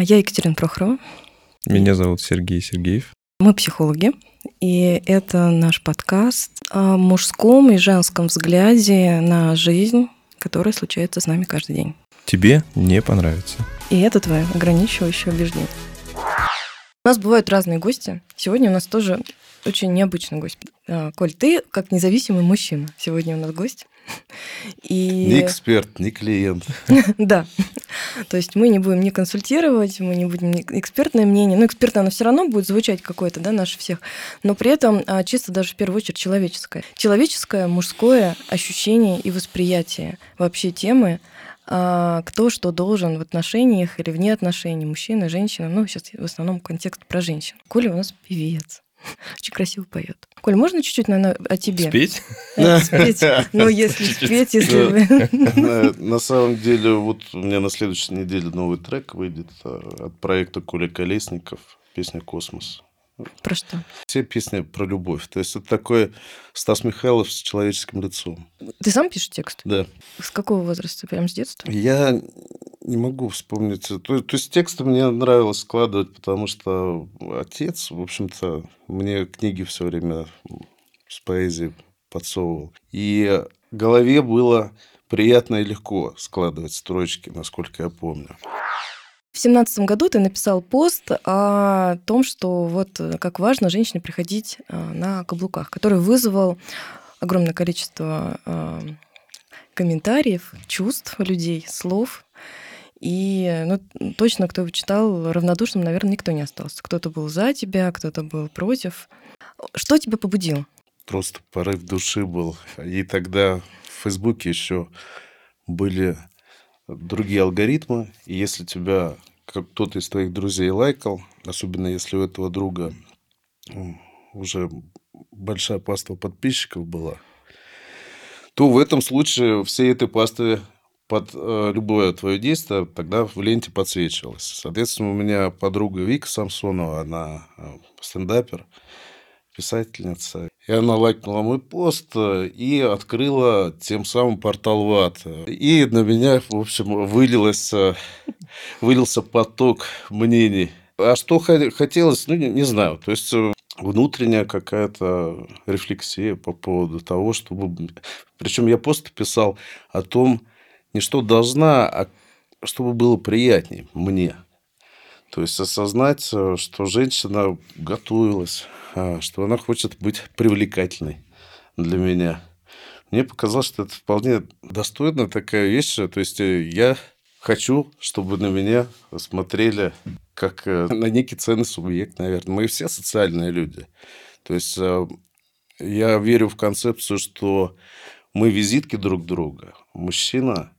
Я Екатерина Прохорова. Меня зовут Сергей Сергеев. Мы психологи, и это наш подкаст о мужском и женском взгляде на жизнь, которая случается с нами каждый день. Тебе не понравится. И это твое ограничивающее убеждение. У нас бывают разные гости. Сегодня у нас тоже очень необычный гость. А, Коль, ты как независимый мужчина. Сегодня у нас гость. И... Не эксперт, не клиент. Да. То есть мы не будем не консультировать, мы не будем экспертное мнение. Ну, экспертное оно все равно будет звучать какое-то, да, наше всех. Но при этом а, чисто даже в первую очередь человеческое. Человеческое, мужское ощущение и восприятие вообще темы а, кто что должен в отношениях или вне отношений, мужчина, женщина. Ну, сейчас в основном контекст про женщин. Коля у нас певец. Очень красиво поет. Коль, можно чуть-чуть, наверное, о тебе? Спеть? Спеть. Ну, если спеть, если. На самом деле, вот у меня на следующей неделе новый трек выйдет а, от проекта Коля Колесников, песня «Космос». Про что? Все песни про любовь. То есть это такой Стас Михайлов с человеческим лицом. Ты сам пишешь текст? Да. С какого возраста? Прям с детства? Я не могу вспомнить. То, то есть тексты мне нравилось складывать, потому что отец, в общем-то, мне книги все время с поэзией подсовывал. И в голове было приятно и легко складывать строчки, насколько я помню. В семнадцатом году ты написал пост о том, что вот э, как важно женщине приходить э, на каблуках, который вызвал огромное количество э, комментариев, чувств людей, слов. И ну, точно, кто читал, равнодушным, наверное, никто не остался. Кто-то был за тебя, кто-то был против. Что тебя побудило? Просто порыв души был. И тогда в Фейсбуке еще были другие алгоритмы. И если тебя кто-то из твоих друзей лайкал, особенно если у этого друга уже большая паства подписчиков была, то в этом случае всей этой пасты под э, любое твое действие тогда в ленте подсвечивалось. Соответственно, у меня подруга Вика Самсонова, она э, стендапер, писательница. И она лайкнула мой пост э, и открыла тем самым портал ВАТ. И на меня, в общем, вылилось, э, вылился поток мнений. А что хотелось, ну, не, не знаю. То есть э, внутренняя какая-то рефлексия по поводу того, чтобы... Причем я пост писал о том, не что должна, а чтобы было приятнее мне. То есть осознать, что женщина готовилась, что она хочет быть привлекательной для меня. Мне показалось, что это вполне достойная такая вещь. То есть э, я хочу, чтобы на меня смотрели как э, на некий ценный субъект, наверное. Мы все социальные люди. То есть э, я верю в концепцию, что мы визитки друг друга. Мужчина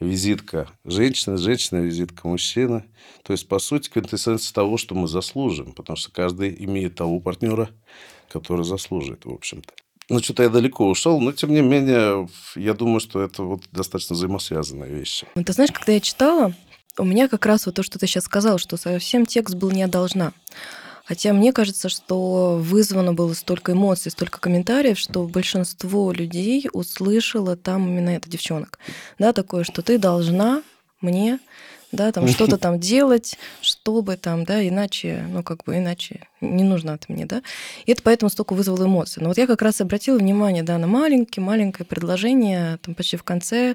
визитка женщины, женщина визитка мужчины. То есть, по сути, квинтэссенция того, что мы заслужим, потому что каждый имеет того партнера, который заслуживает, в общем-то. Ну, что-то я далеко ушел, но, тем не менее, я думаю, что это вот достаточно взаимосвязанные вещи. Ну, ты знаешь, когда я читала, у меня как раз вот то, что ты сейчас сказал, что совсем текст был не «должна». Хотя мне кажется, что вызвано было столько эмоций, столько комментариев, что большинство людей услышало там именно это девчонок. Да, такое, что ты должна мне да, там что-то там делать, чтобы там, да, иначе, ну, как бы иначе не нужно это мне, да. И это поэтому столько вызвало эмоций. Но вот я как раз обратила внимание, да, на маленькое, маленькое предложение, там почти в конце,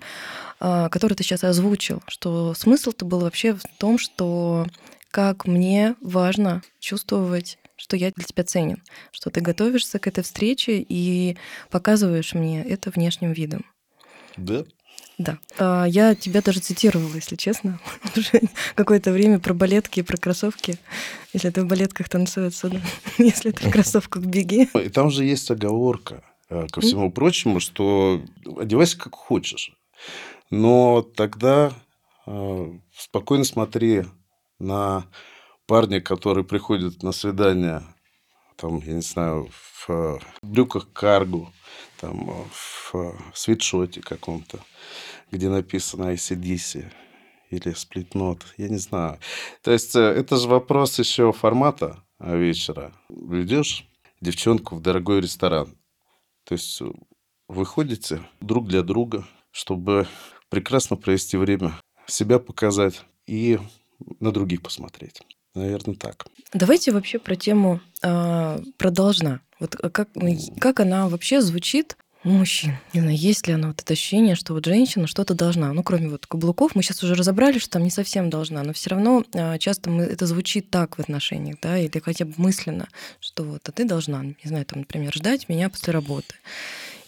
а, которое ты сейчас озвучил, что смысл-то был вообще в том, что как мне важно чувствовать что я для тебя ценен, что ты готовишься к этой встрече и показываешь мне это внешним видом. Да. Да. А, я тебя даже цитировала, если честно, уже какое-то время про балетки и про кроссовки. Если ты в балетках танцуешь отсюда, если ты в кроссовках, беги. И там же есть оговорка, э, ко всему прочему, что одевайся как хочешь. Но тогда э, спокойно смотри на парня, который приходит на свидание, там, я не знаю, в брюках каргу, там, в свитшоте каком-то, где написано ICDC или сплитнот, я не знаю. То есть, э, это же вопрос еще формата вечера. Ведешь девчонку в дорогой ресторан. То есть, э, вы ходите друг для друга, чтобы прекрасно провести время, себя показать и на других посмотреть. Наверное, так. Давайте вообще про тему э, про должна. Вот как, как она вообще звучит у мужчин? Не знаю, есть ли она вот это ощущение, что вот женщина что-то должна? Ну, кроме вот каблуков, мы сейчас уже разобрали, что там не совсем должна, но все равно э, часто мы, это звучит так в отношениях, да, или хотя бы мысленно, что вот, а ты должна, не знаю, там, например, ждать меня после работы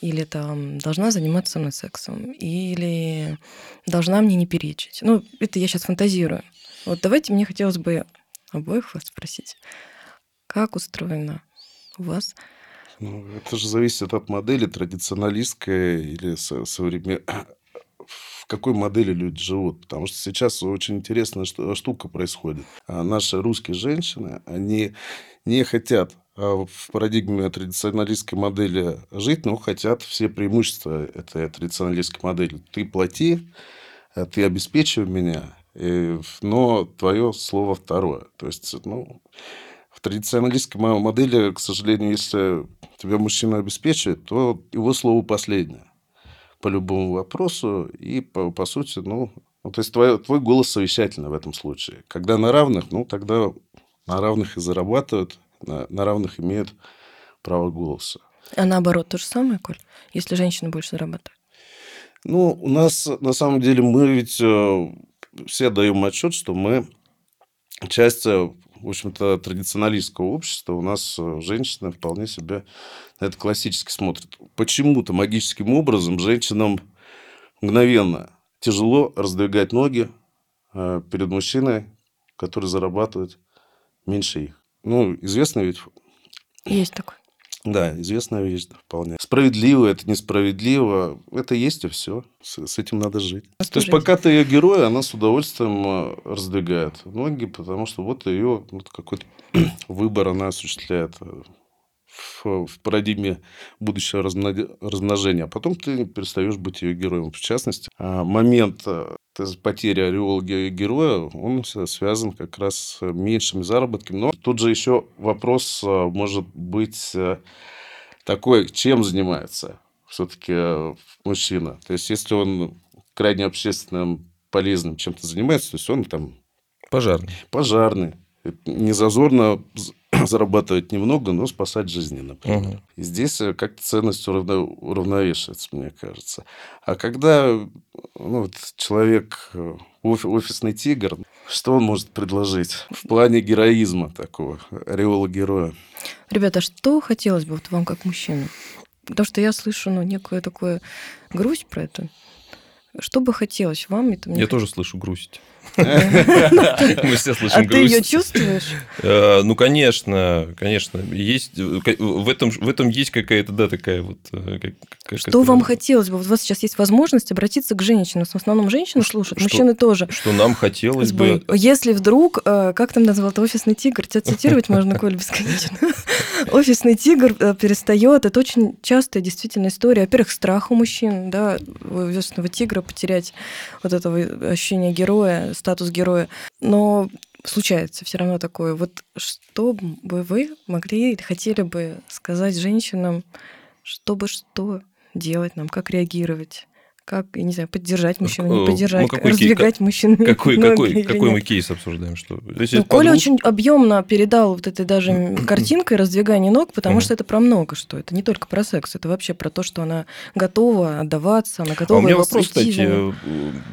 или там должна заниматься со мной сексом, или должна мне не перечить. Ну, это я сейчас фантазирую. Вот давайте мне хотелось бы обоих вас спросить, как устроена у вас ну, это же зависит от модели, традиционалистской или современной. В какой модели люди живут? Потому что сейчас очень интересная штука происходит. А наши русские женщины, они не хотят а, в парадигме традиционалистской модели жить, но хотят все преимущества этой традиционалистской модели. Ты плати, а ты обеспечивай меня, но твое слово второе. То есть, ну, в традиционалистской модели, к сожалению, если тебя мужчина обеспечивает, то его слово последнее по любому вопросу. И, по, по сути, ну, ну, то есть твой, твой голос совещательный в этом случае. Когда на равных, ну, тогда на равных и зарабатывают, на, на равных имеют право голоса. А наоборот, то же самое, Коль, если женщина больше зарабатывает? Ну, у нас, на самом деле, мы ведь э, все даем отчет, что мы часть, э, в общем-то, традиционалистского общества. У нас э, женщины вполне себе на это классически смотрят. Почему-то магическим образом женщинам мгновенно тяжело раздвигать ноги перед мужчиной, который зарабатывает меньше их. Ну, известно ведь... Есть такой. Да, известная вещь, вполне. Справедливо, это несправедливо, это есть и все. С, с этим надо жить. А То есть, пока ты ее герой, она с удовольствием э, раздвигает ноги, потому что вот ее вот какой-то выбор она осуществляет э, в, в парадигме будущего размножения. А потом ты перестаешь быть ее героем. В частности, а, момент э, потери ореола героя, он связан как раз с меньшими заработками. Но тут же еще вопрос э, может быть э, такой, чем занимается все-таки мужчина. То есть, если он крайне общественным полезным чем-то занимается, то есть он там... Пожарный. Пожарный. Не зазорно зарабатывать немного, но спасать жизни, например. Угу. И здесь э, как-то ценность уравно, уравновешивается, мне кажется. А когда ну, вот человек э, офисный тигр, что он может предложить в плане героизма такого, ореола героя? Ребята, а что хотелось бы вот вам как мужчину? Потому что я слышу ну, некую такую грусть про это. Что бы хотелось вам? Это мне Я тоже слышу грусть. Мы все слышим А ты ее чувствуешь? Э, ну, конечно, конечно. Есть, в, этом, в этом есть какая-то, да, такая вот... Э, что вам хотелось бы? Вот у вас сейчас есть возможность обратиться к женщинам. В основном женщины слушают, мужчины тоже. Что нам хотелось бы... Если вдруг, э, как там назвал это офисный тигр, тебя цитировать можно, Коль, бесконечно. Офисный тигр перестает. Это очень частая действительно история. Во-первых, страх у мужчин, да, офисного тигра потерять вот этого ощущения героя, статус героя. Но случается все равно такое. Вот что бы вы могли или хотели бы сказать женщинам, чтобы что делать нам, как реагировать? Как, я не знаю, поддержать мужчину, не поддержать, ну, раздвигать кей... мужчин. Какой, какой, какой мы кейс обсуждаем? Что? Ну, Коля очень объемно передал вот этой даже картинкой раздвигания ног, потому что это про много что. Это не только про секс, это вообще про то, что она готова отдаваться, она готова а у меня вопрос, кстати, э,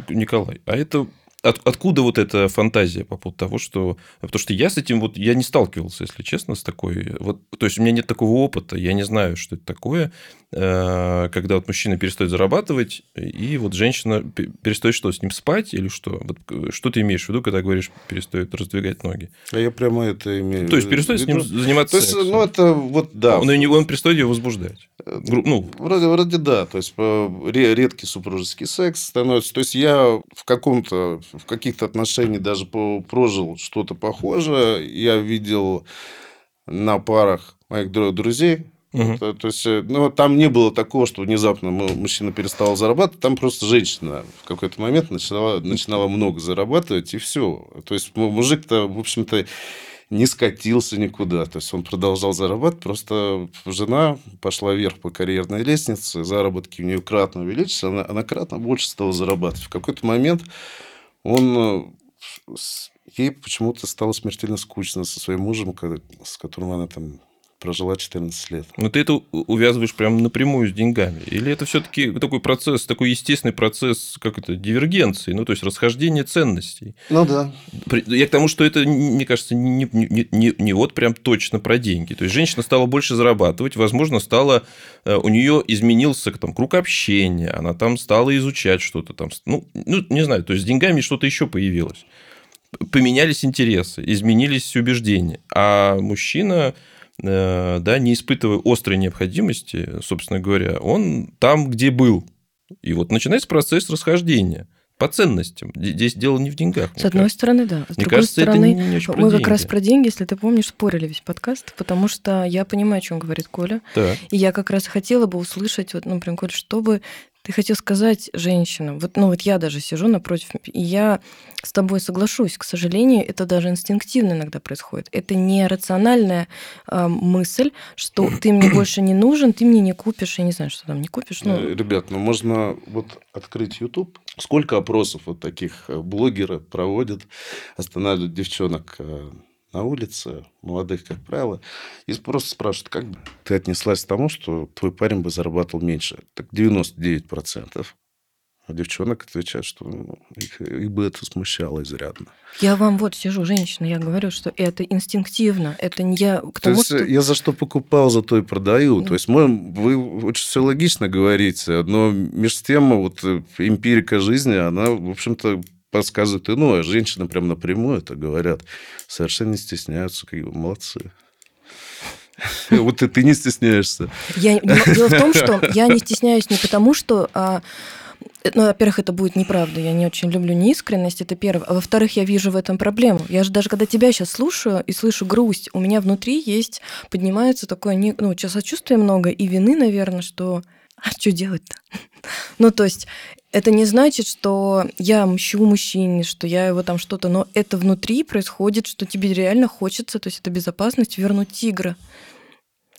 Николай, а это от, откуда вот эта фантазия по поводу того, что... Потому что я с этим вот... Я не сталкивался, если честно, с такой... Вот, то есть, у меня нет такого опыта, я не знаю, что это такое, э, когда вот мужчина перестает зарабатывать, и вот женщина перестает что, с ним спать или что? Вот э, что ты имеешь в виду, когда говоришь, перестает раздвигать ноги? А я прямо это имею То есть, перестает с ним заниматься То есть, сексом. ну, это вот, да. Он, он перестает ее возбуждать. Э, ну, вроде, вроде да. То есть, редкий супружеский секс становится... То есть, я в каком-то в каких-то отношениях даже прожил что-то похожее. Я видел на парах моих друзей. Угу. То, то есть, э, ну, там не было такого, что внезапно мужчина перестал зарабатывать, там просто женщина в какой-то момент начинала, начинала много зарабатывать, и все. То есть, мужик-то, в общем-то, не скатился никуда. То есть, он продолжал зарабатывать, просто жена пошла вверх по карьерной лестнице, заработки у нее кратно увеличились, она, она кратно больше стала зарабатывать. В какой-то момент он э, ей почему-то стало смертельно скучно со своим мужем, с которым она там прожила 14 лет. Но ты это увязываешь прям напрямую с деньгами? Или это все-таки такой процесс, такой естественный процесс, как это, дивергенции, ну, то есть расхождение ценностей? Ну да. Я к тому, что это, мне кажется, не, не, не, не вот прям точно про деньги. То есть женщина стала больше зарабатывать, возможно, стала, э, у нее изменился там, круг общения, она там стала изучать что-то там. Ну, ну, не знаю, то есть с деньгами что-то еще появилось. Поменялись интересы, изменились убеждения. А мужчина, да, не испытывая острой необходимости, собственно говоря, он там, где был. И вот начинается процесс расхождения по ценностям. Здесь дело не в деньгах. С одной кажется. стороны, да. С Мне другой кажется, это стороны, не, не очень мы деньги. как раз про деньги, если ты помнишь, спорили весь подкаст, потому что я понимаю, о чем говорит Коля. Так. И я как раз хотела бы услышать, вот, ну, прям, Коль, что бы ты хотел сказать женщинам? Вот, ну, вот я даже сижу напротив, и я с тобой соглашусь. К сожалению, это даже инстинктивно иногда происходит. Это не рациональная а, мысль, что ты мне больше не нужен, ты мне не купишь, я не знаю, что там не купишь. Ну, Э, Ребят, ну можно вот открыть YouTube. Сколько опросов вот таких э, блогеры проводят, останавливают девчонок э, на улице, молодых, как правило, и просто спрашивают, как бы ты отнеслась к тому, что твой парень бы зарабатывал меньше? Так 99%. А девчонок отвечают, что ну, их, их бы это смущало изрядно. я вам вот сижу, женщина, я говорю, что это инстинктивно. Это не я к То тому, есть что... я за что покупал, за то и продаю. Да. То есть мы, вы очень все логично говорите, но между тем вот э, эмпирика жизни, она, в общем-то, подсказывает иное. Женщины прям напрямую это говорят. Совершенно не стесняются. Как бы, молодцы. Вот и ты не стесняешься. Я, дело, в том, что я не стесняюсь не потому, что... а, ну, во-первых, это будет неправда. Я не очень люблю неискренность, это первое. А во-вторых, я вижу в этом проблему. Я же даже когда тебя сейчас слушаю и слышу грусть, у меня внутри есть, поднимается такое, не- ну, чё, сочувствия много и вины, наверное, что... А что делать-то? Ну, то есть, это не значит, что я мщу мужчине, что я его там что-то... Но это внутри происходит, что тебе реально хочется, то есть это безопасность, вернуть тигра.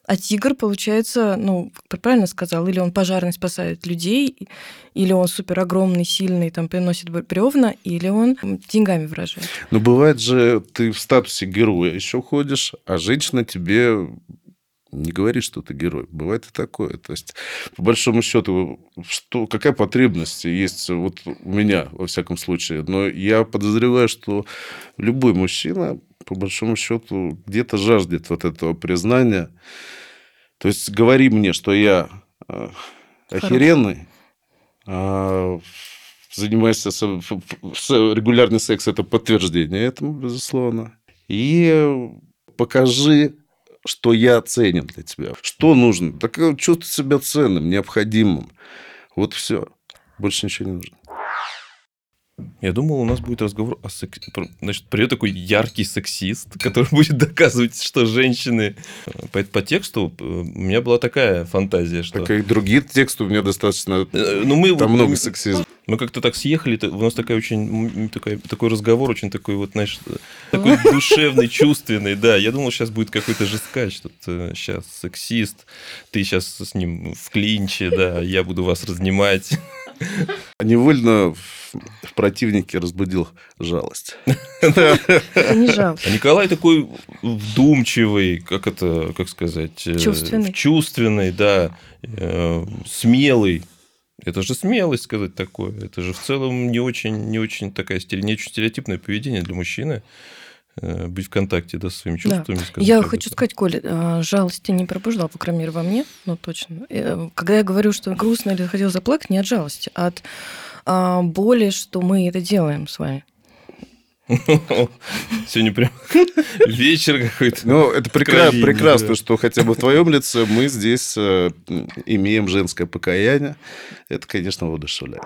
А тигр, получается, ну, правильно сказал, или он пожарный спасает людей, или он супер огромный, сильный, там, приносит бревна, или он деньгами выражает. Но бывает же, ты в статусе героя еще ходишь, а женщина тебе не говорит, что ты герой. Бывает и такое. То есть, по большому счету, что, какая потребность есть вот у меня, во всяком случае. Но я подозреваю, что любой мужчина, по большому счету, где-то жаждет вот этого признания. То есть, говори мне, что я э, охеренный, а занимаешься регулярный секс это подтверждение этому, безусловно. И покажи, что я ценен для тебя. Что нужно? Так э, чувствуй себя ценным, необходимым. Вот все. Больше ничего не нужно. Я думал, у нас будет разговор о сексе. Значит, придет такой яркий сексист, который будет доказывать, что женщины... По, по тексту э, у меня была такая фантазия, что... Так и другие тексты у меня достаточно... Э, Ну, мы, Там много сексизма. Мы как-то так съехали, то- у нас такая очень, м, такая, такой разговор очень такой вот, знаешь, такой душевный, чувственный, да. Я думал, сейчас будет какой-то жесткач, тут сейчас сексист, ты сейчас с ним в клинче, да, я буду вас разнимать. Невольно в, противнике разбудил жалость. Это не жалко. А Николай такой вдумчивый, как это, как сказать... э, Чувственный. Чувственный, да, э, смелый. Это же смелость сказать такое. Это же в целом не очень, не очень такая стере- не очень стереотипное поведение для мужчины. э, Быть в контакте да, со своими Да. чувствами. сказать Я хочу этом. сказать, Коля, а, жалости не пробуждал, по крайней мере, во мне, ну точно. Э, Когда я говорю, что грустно или хотел заплакать, не от жалости, а от а, боли, что мы это делаем с вами. Сегодня прям вечер какой-то. Ну, это прекра- прекрасно, да. что хотя бы в твоем лице мы здесь э, имеем женское покаяние. Это, конечно, воодушевляет.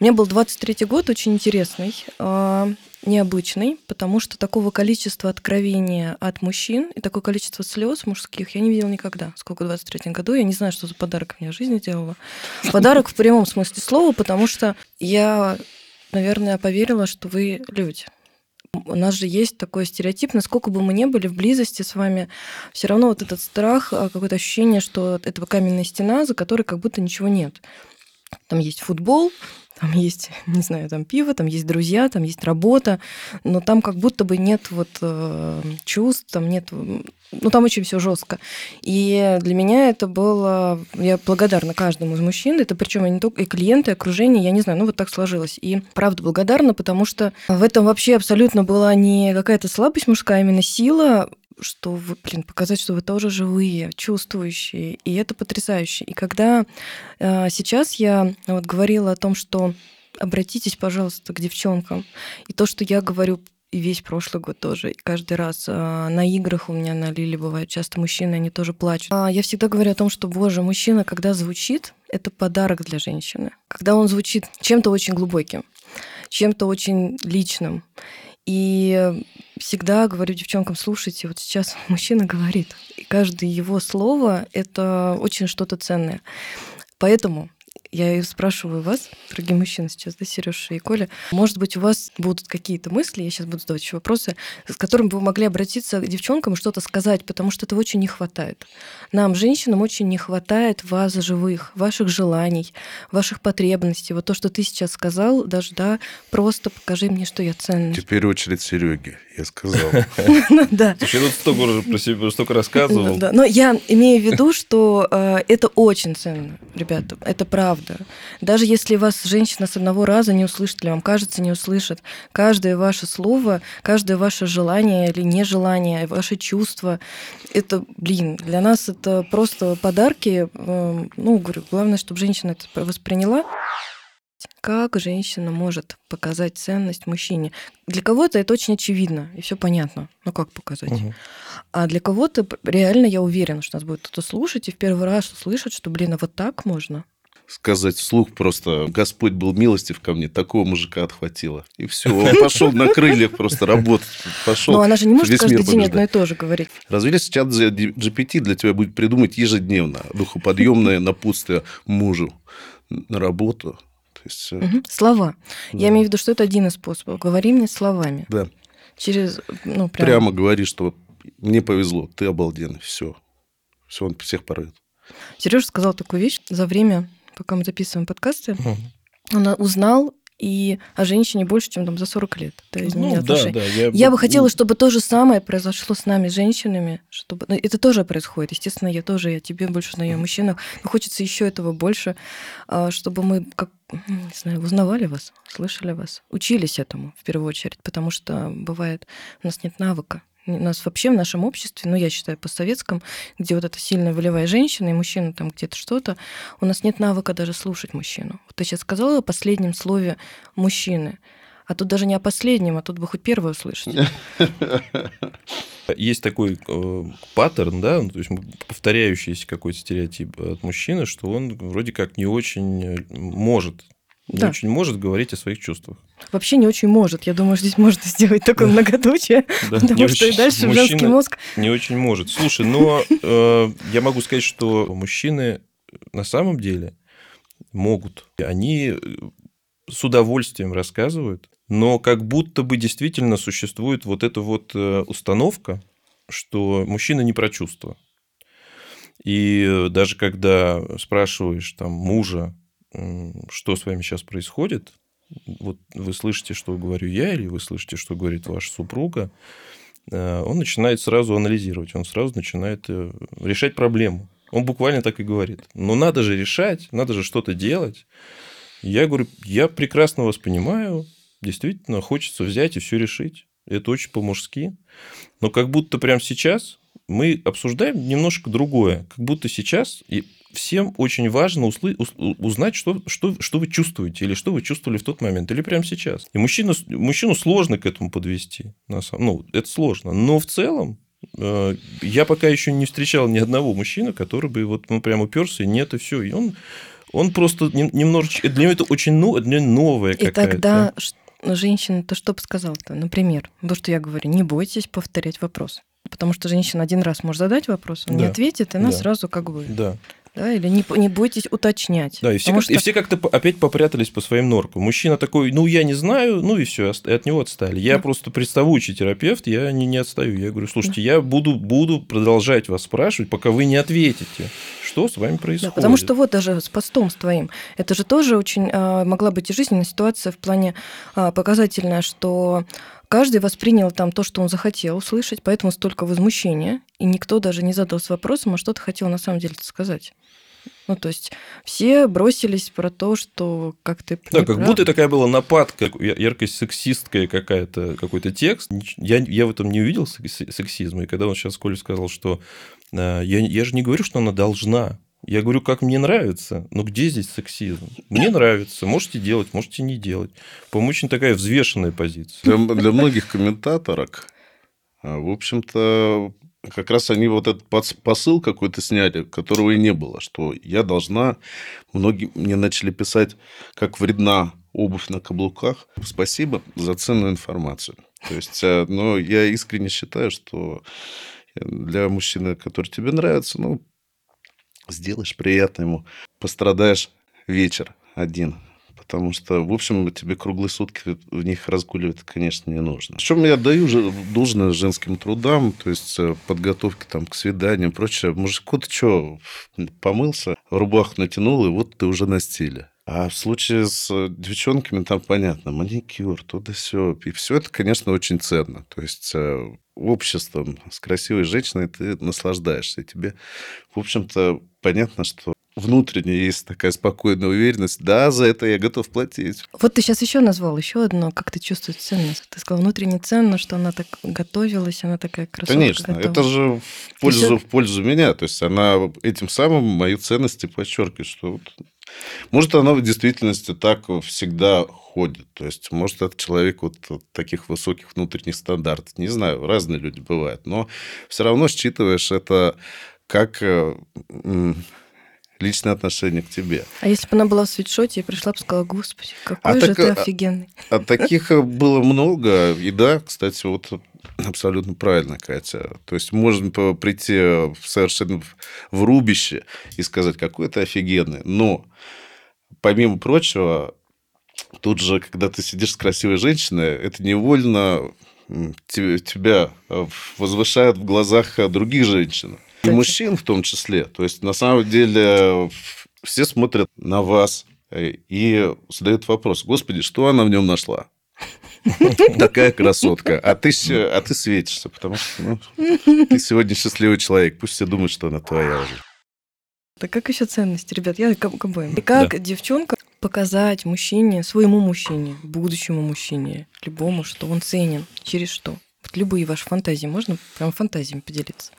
У меня был 23-й год, очень интересный, а, необычный, потому что такого количества откровения от мужчин и такое количество слез мужских я не видела никогда. Сколько в 23-м году, я не знаю, что за подарок мне в жизни делала. Подарок в прямом смысле слова, потому что я, наверное, поверила, что вы люди. У нас же есть такой стереотип, насколько бы мы не были в близости с вами, все равно вот этот страх, а, какое-то ощущение, что это каменная стена, за которой как будто ничего нет. Там есть футбол, там есть, не знаю, там пиво, там есть друзья, там есть работа, но там как будто бы нет вот э, чувств, там нет, ну там очень все жестко. И для меня это было, я благодарна каждому из мужчин, это причем не только и клиенты, и окружение, я не знаю, ну вот так сложилось. И правда благодарна, потому что в этом вообще абсолютно была не какая-то слабость мужская, а именно сила, что вы, блин, показать, что вы тоже живые, чувствующие, и это потрясающе. И когда э, сейчас я вот говорила о том, что обратитесь, пожалуйста, к девчонкам, и то, что я говорю и весь прошлый год тоже. И каждый раз а, на играх у меня на Лиле бывают часто мужчины, они тоже плачут. А, я всегда говорю о том, что, боже, мужчина, когда звучит, это подарок для женщины. Когда он звучит чем-то очень глубоким, чем-то очень личным. И всегда говорю девчонкам, слушайте, вот сейчас мужчина говорит, и каждое его слово — это очень что-то ценное. Поэтому я и спрашиваю вас, дорогие мужчины сейчас, да, Сережа и Коля, может быть, у вас будут какие-то мысли, я сейчас буду задавать еще вопросы, с которыми вы могли обратиться к девчонкам и что-то сказать, потому что этого очень не хватает. Нам, женщинам, очень не хватает вас живых, ваших желаний, ваших потребностей. Вот то, что ты сейчас сказал, даже, да, просто покажи мне, что я ценный. Теперь очередь Сереги, я сказал. Ну да. Слушай, я тут столько уже про себя столько рассказывал. Да, но я имею в виду, что э, это очень ценно, ребята, это правда. Даже если вас женщина с одного раза не услышит, или вам кажется, не услышит, каждое ваше слово, каждое ваше желание или нежелание, ваше чувство, это, блин, для нас это просто подарки. Э, ну, говорю, главное, чтобы женщина это восприняла. Как женщина может показать ценность мужчине? Для кого-то это очень очевидно, и все понятно. Ну как показать? Мгм. А для кого-то реально я уверена, что нас будет кто-то слушать и в первый раз услышать, что, блин, а вот так можно. Сказать вслух просто, Господь был милостив ко мне, такого мужика отхватило. И все, он пошел на крыльях просто работать. Пошел. Но она же не может каждый день побеждать. одно и то же говорить. Разве если чат GPT для тебя будет придумать ежедневно духоподъемное напутствие мужу на работу? Есть, Мгм. Слова. да. Я имею в виду, что это один из способов. Говори мне словами. Да, Через, ну, прям. прямо говори, что мне повезло, ты обалденный, все. Все, он всех порвет. Сережа сказал такую вещь за время, пока мы записываем подкасты. Мгм. Он узнал и о женщине больше, чем там за 40 лет. Изменение Ну, да, отношений. да. Я, Я бы хотела, чтобы то же самое произошло с нами, женщинами, чтобы ну, это тоже происходит. Естественно, я тоже, я тебе больше знаю о мужчинах, но хочется еще этого больше, а, чтобы мы как не знаю, узнавали вас, слышали вас, учились этому в первую очередь, потому что бывает у нас нет навыка. У нас вообще в нашем обществе, ну, я считаю, постсоветском, где вот эта сильная волевая женщина и мужчина там где-то что-то, у нас нет навыка даже слушать мужчину. Вот ты сейчас сказала о последнем слове мужчины, а тут даже не о последнем, а тут бы хоть первое услышать. Есть такой э, паттерн, да, ну, то есть повторяющийся какой-то стереотип от мужчины, что он вроде как не очень э, может, не Да. очень может говорить о своих чувствах. Вообще не очень может. Я думаю, здесь можно сделать такое многоточие, потому что и дальше женский мозг... Не очень может. Слушай, но э, я могу сказать, что мужчины на самом деле могут. Они э, с удовольствием рассказывают, но как будто бы действительно существует вот эта вот э, установка, что мужчина не про чувства. И даже когда спрашиваешь там мужа, что с вами сейчас происходит, вот вы слышите, что говорю я, или вы слышите, что говорит ваша супруга, э, он начинает сразу анализировать, он сразу начинает э, решать проблему. Он буквально так и говорит. Но надо же решать, надо же что-то делать. Я говорю, я прекрасно вас понимаю, действительно, хочется взять и все решить. Это очень по-мужски. Но как будто прямо сейчас мы обсуждаем немножко другое. Как будто сейчас и всем очень важно услы- ус- узнать, что, что, что вы чувствуете, или что вы чувствовали в тот момент, или прямо сейчас. И мужчину, мужчину сложно к этому подвести. На самом, ну, это сложно. Но в целом э, я пока еще не встречал ни одного мужчины, который бы вот ну, прям уперся, и нет, и все. И он, он просто нем- немножечко... Для него это очень но- для новое И какая-то. тогда ш- женщина, то что бы сказала-то? Например, то, что я говорю, не бойтесь повторять вопрос. Потому что женщина один раз может задать вопрос, он не Да. ответит, и она Да. сразу как бы... Да. Да, или не, не бойтесь уточнять. Да, и все, как- и что- все как-то опять попрятались по своим норкам. Мужчина такой, ну, я не знаю, ну, и все, от него отстали. Я Да. просто представующий терапевт, я не, не отстаю. Я говорю, слушайте, я буду, буду продолжать вас спрашивать, пока вы не ответите, что с вами происходит. Да, потому что вот даже с постом с твоим, это же тоже очень а, могла быть и жизненная ситуация в плане а, показательная, что каждый воспринял там то, что он захотел услышать, поэтому столько возмущения, и никто даже не задался вопросом, а что ты хотел на самом деле сказать. Ну, то есть все бросились про то, что как ты... Да, как будто такая была нападка, яркость сексистская какая-то, какой-то текст. Я, я в этом не увидел сексизма. И когда он сейчас Коля сказал, что э, я, я же не говорю, что она должна. Я говорю, как мне нравится. Но где здесь сексизм? Мне нравится. Можете делать, можете не делать. По-моему, очень такая взвешенная позиция. Для, для многих комментаторок, а, в общем-то, как раз они вот этот посыл какой-то сняли, которого и не было, что я должна... Многие мне начали писать, как вредна обувь на каблуках. Спасибо за ценную информацию. То есть, э, но я искренне считаю, что для мужчины, который тебе нравится, ну, сделаешь приятно ему, пострадаешь вечер один потому что, в общем, тебе круглые сутки в них разгуливать, конечно, не нужно. Причем я даю же должное женским трудам, то есть э, подготовки там к свиданиям, прочее. Мужику ты что, помылся, рубаху натянул, и вот ты уже на стиле. А в случае с девчонками там понятно, маникюр, туда все. И все это, конечно, очень ценно. То есть э, обществом с красивой женщиной ты наслаждаешься. И тебе, в общем-то, понятно, что внутренне есть такая спокойная уверенность, да, за это я готов платить. Вот ты сейчас еще назвал еще одно, как ты чувствуешь ценность. Ты сказал внутренне ценно, что она так готовилась, она такая красотка. Конечно, готова. это же в пользу, все... в пользу меня. То есть она этим самым мою ценность подчеркивает, что вот... может она в действительности так всегда ходит. То есть, может, этот человек вот таких высоких внутренних стандартов. Не знаю, разные люди бывают. Но все равно считываешь это как э, личное отношение к тебе. А если бы она была в свитшоте и пришла бы сказала, господи, какой а же так, ты офигенный. А, а таких э, было много. И да, кстати, вот абсолютно правильно, Катя. То есть можно прийти совершенно в рубище и сказать, какой ты офигенный. Но, помимо прочего, тут же, когда ты сидишь с красивой женщиной, это невольно тебя э, возвышает в глазах э, других женщин. И мужчин в том числе. То есть, на самом деле, все смотрят на вас э, и задают вопрос, господи, что она в нем нашла? Такая красотка. А ты, а ты светишься, потому что ну, ты сегодня счастливый человек. Пусть все думают, что она твоя уже. Так как еще ценности, ребят? Я к, к обоим. И как да. девчонка показать мужчине, своему мужчине, будущему мужчине, любому, что он ценен, через что? Вот любые ваши фантазии, можно прям фантазиями поделиться?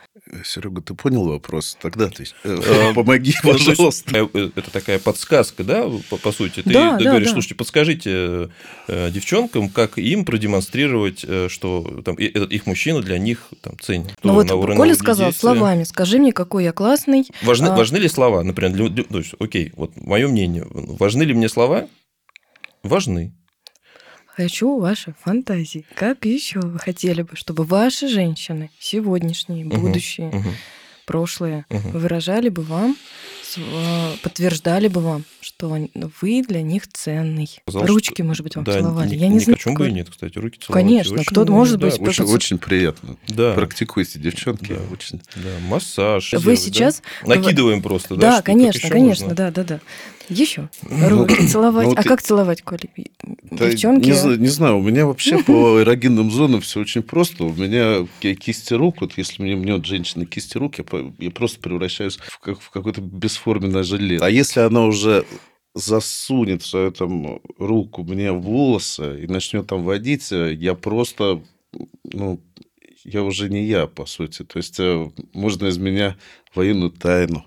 Серега, ты понял вопрос? Тогда ты э, помоги, ну, пожалуйста. Э, это такая подсказка, да, по сути? Ты говоришь, слушайте, подскажите э, девчонкам, как им продемонстрировать, что там этот их мужчина для них там ценен. Ну вот Коля сказал словами, скажи мне, какой я классный. Важны, а... ли слова, например, окей, вот мое мнение, важны ли мне слова? Важны. Хочу ваши фантазии. Как еще вы хотели бы, чтобы ваши женщины, сегодняшние, будущие, угу, угу. прошлые, угу. выражали бы вам, а, подтверждали бы вам, что вы для них ценный. Сказал, Ручки, что... может быть, вам да, целовали. Ни, Я не ни знаю. Почему бы и нет, кстати, руки целовать. Конечно, кто-то может да, быть. Очень, очень приятно. Да. Практикуйте, девчонки. Да. Очень. Да, массаж. Вы делать, сейчас да? накидываем просто. Да, да конечно, конечно, да, да, да. Еще ну, руки целовать. Ну, а как целовать, Коля? Девчонки? Не, не знаю, у меня вообще по эрогенным зонам все очень просто. У меня кисти рук, вот если мне мнет женщина кисти рук, я, я просто превращаюсь в, как, в какое-то бесформенное желе. А если она уже засунет свою там руку мне в волосы и начнет там водить, я просто, ну, я уже не я, по сути. То есть э, можно из меня военную тайну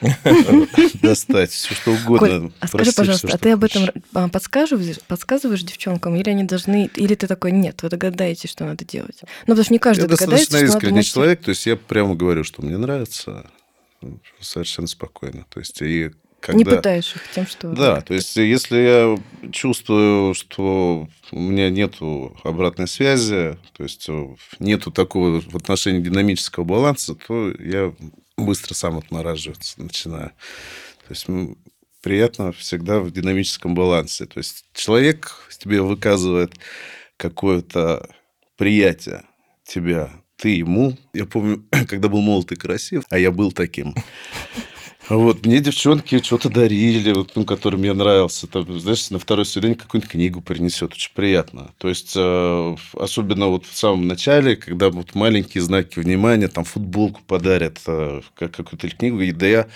достать, все что угодно. а скажи, пожалуйста, а ты об этом а, подсказываешь, подсказываешь девчонкам, или они должны, или ты такой, нет, вы догадаетесь, что надо делать? Ну, потому что не каждый я догадается, достаточно искренний человек, то есть я прямо говорю, что мне нравится, совершенно спокойно. То есть и когда... Не пытаешь их тем, что... Да, то есть если я чувствую, что у меня нету обратной связи, то есть нету такого в отношении динамического баланса, то я быстро сам отмораживаться начинаю. То есть приятно всегда в динамическом балансе. То есть человек тебе выказывает какое-то приятие тебя, ты ему. Я помню, когда был молод и красив, а я был таким. Вот, мне девчонки что-то дарили, вот, ну, который мне нравился. Там, знаешь, на второй свидание какую-нибудь книгу принесет. Очень приятно. То есть, э, особенно вот в самом начале, когда вот маленькие знаки внимания, там футболку подарят, э, как какую-то книгу. И да я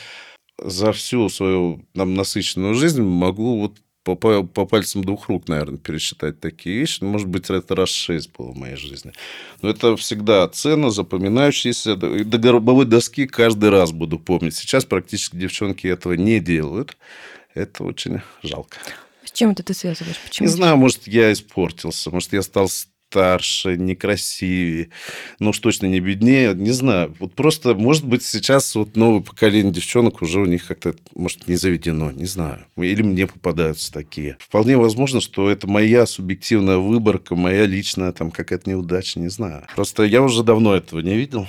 за всю свою нам, насыщенную жизнь могу вот по, по, по пальцам двух рук, наверное, пересчитать такие вещи. Ну, может быть, это раз шесть было в моей жизни. Но это всегда ценно, запоминающееся. До гробовой доски каждый раз буду помнить. Сейчас практически девчонки этого не делают. Это очень жалко. С чем это ты связываешь? Почему? Не знаю, может, я испортился, может, я стал старше, некрасивее, ну уж точно не беднее, не знаю. Вот просто, может быть, сейчас вот новое поколение девчонок уже у них как-то, может, не заведено, не знаю. Или мне попадаются такие. Вполне возможно, что это моя субъективная выборка, моя личная там какая-то неудача, не знаю. Просто я уже давно этого не видел.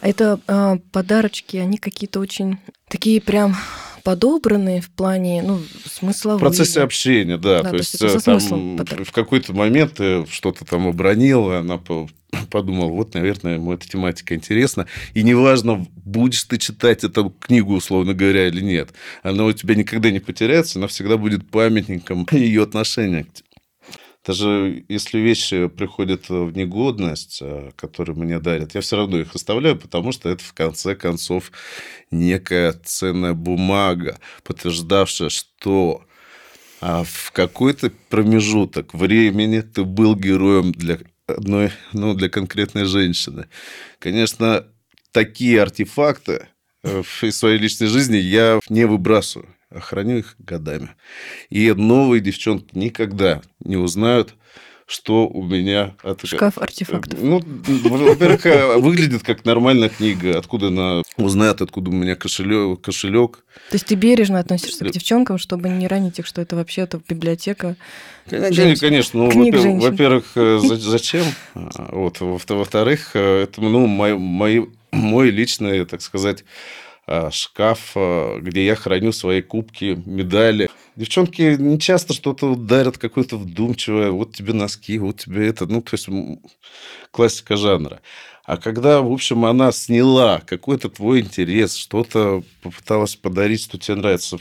А это э, подарочки, они какие-то очень такие прям подобраны в плане ну, смысла. В процессе общения, да. да то, есть, есть там в какой-то момент ты что-то там обронил, она подумал, вот, наверное, ему эта тематика интересна. И неважно, будешь ты читать эту книгу, условно говоря, или нет, она у тебя никогда не потеряется, она всегда будет памятником ее отношения к даже если вещи приходят в негодность, э, которые мне дарят, я все равно их оставляю, потому что это, в конце концов, некая ценная бумага, подтверждавшая, что а, в какой-то промежуток времени ты был героем для одной, ну, для конкретной женщины. Конечно, такие артефакты э, в своей личной жизни я не выбрасываю храню их годами. И новые девчонки никогда не узнают, что у меня... От... Шкаф артефактов. Ну, во-первых, э, выглядит как нормальная книга. Откуда она узнает, откуда у меня кошелек. кошелек. То есть ты бережно относишься к девчонкам, чтобы не ранить их, что это вообще-то библиотека Конечно, конечно. Ну, во-первых, э, зачем? А, вот. Во-вторых, э, это ну, мой, мой, личный, так сказать, шкаф, э, где я храню свои кубки, медали. Девчонки не часто что-то дарят какое-то вдумчивое. Вот тебе носки, вот тебе это. Ну, то есть классика жанра. А когда, в общем, она сняла какой-то твой интерес, что-то попыталась подарить, что тебе нравится.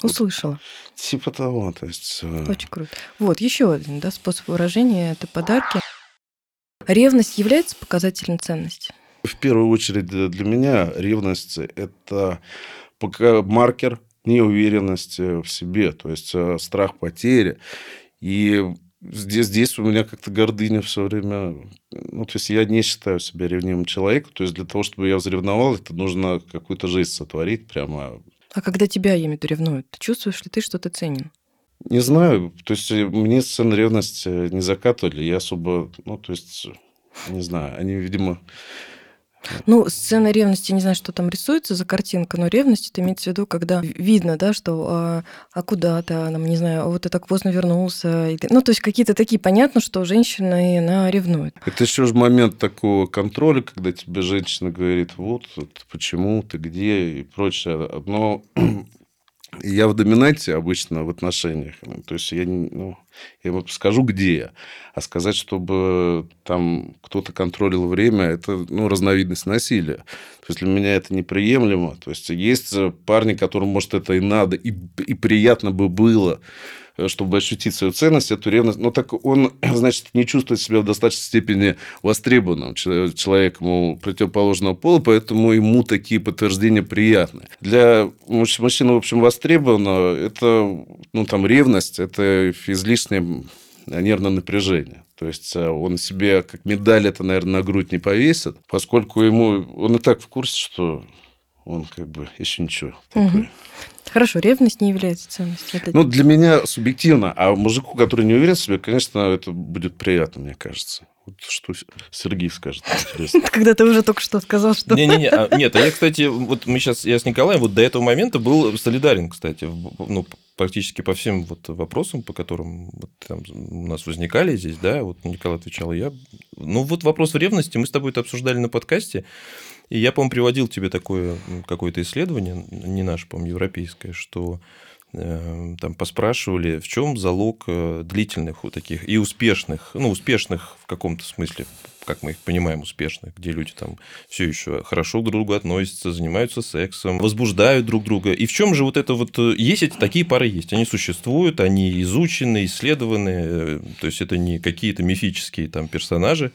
Услышала. Типа того. То есть... Э, Очень круто. Вот, еще один да, способ выражения – это подарки. Ревность является показателем ценности? В первую очередь для меня ревность – это пока маркер неуверенности в себе, то есть э, страх потери. И здесь, здесь у меня как-то гордыня все время... Ну, то есть я не считаю себя ревнивым человеком. То есть для того, чтобы я взревновал, это нужно какую-то жизнь сотворить прямо. А когда тебя, я имею в виду, ревнуют, ты чувствуешь ли ты, что ты ценен? Не знаю. То есть э, мне сцены ревности не закатывали. Я особо... Ну, то есть, не знаю. Они, видимо, ну, сцена ревности, не знаю, что там рисуется за картинка, но ревность это имеется в виду, когда видно, да, что а, а куда то там, не знаю, а вот ты так поздно вернулся. Ну, то есть какие-то такие, понятно, что женщина, и она ревнует. Это еще же момент такого контроля, когда тебе женщина говорит, вот, вот почему, ты где и прочее. Но я в доминанте обычно в отношениях. Ну, то есть я, ну, я вот скажу, где я. А сказать, чтобы там кто-то контролил время, это ну, разновидность насилия. То есть для меня это неприемлемо. То есть есть парни, которым, может, это и надо, и, и приятно бы было. Э, чтобы ощутить свою ценность, эту ревность. Но так он, значит, не чувствует себя в достаточной степени востребованным человеком у противоположного пола, поэтому ему такие подтверждения приятны. Для мужчины, в общем, востребовано, это, ну, там, ревность, это излишнее нервное напряжение. То есть э, он себе как медаль это, наверное, на грудь не повесит, поскольку ему он и так в курсе, что он как бы еще ничего. Угу. Хорошо, ревность не является ценностью. Это... Ну, для меня субъективно. А мужику, который не уверен в себе, конечно, это будет приятно, мне кажется. Вот что Сергей скажет, интересно. Когда ты уже только что сказал, что... Не-не-не, а, нет, а я, кстати, вот мы сейчас, я с Николаем вот до этого момента был солидарен, кстати, ну, практически по всем вот вопросам, по которым вот там у нас возникали здесь, да, вот Николай отвечал, я... Ну, вот вопрос в ревности мы с тобой это обсуждали на подкасте, и я, по-моему, приводил тебе такое какое-то исследование, не наше, по-моему, европейское, что э, там поспрашивали, в чем залог э, длительных вот таких и успешных, ну, успешных в каком-то смысле, как мы их понимаем, успешных, где люди там все еще хорошо друг к другу относятся, занимаются сексом, возбуждают друг друга. И в чем же вот это вот... э, Есть эти такие пары есть. Они существуют, они изучены, исследованы. э, То есть, это не какие-то мифические там персонажи.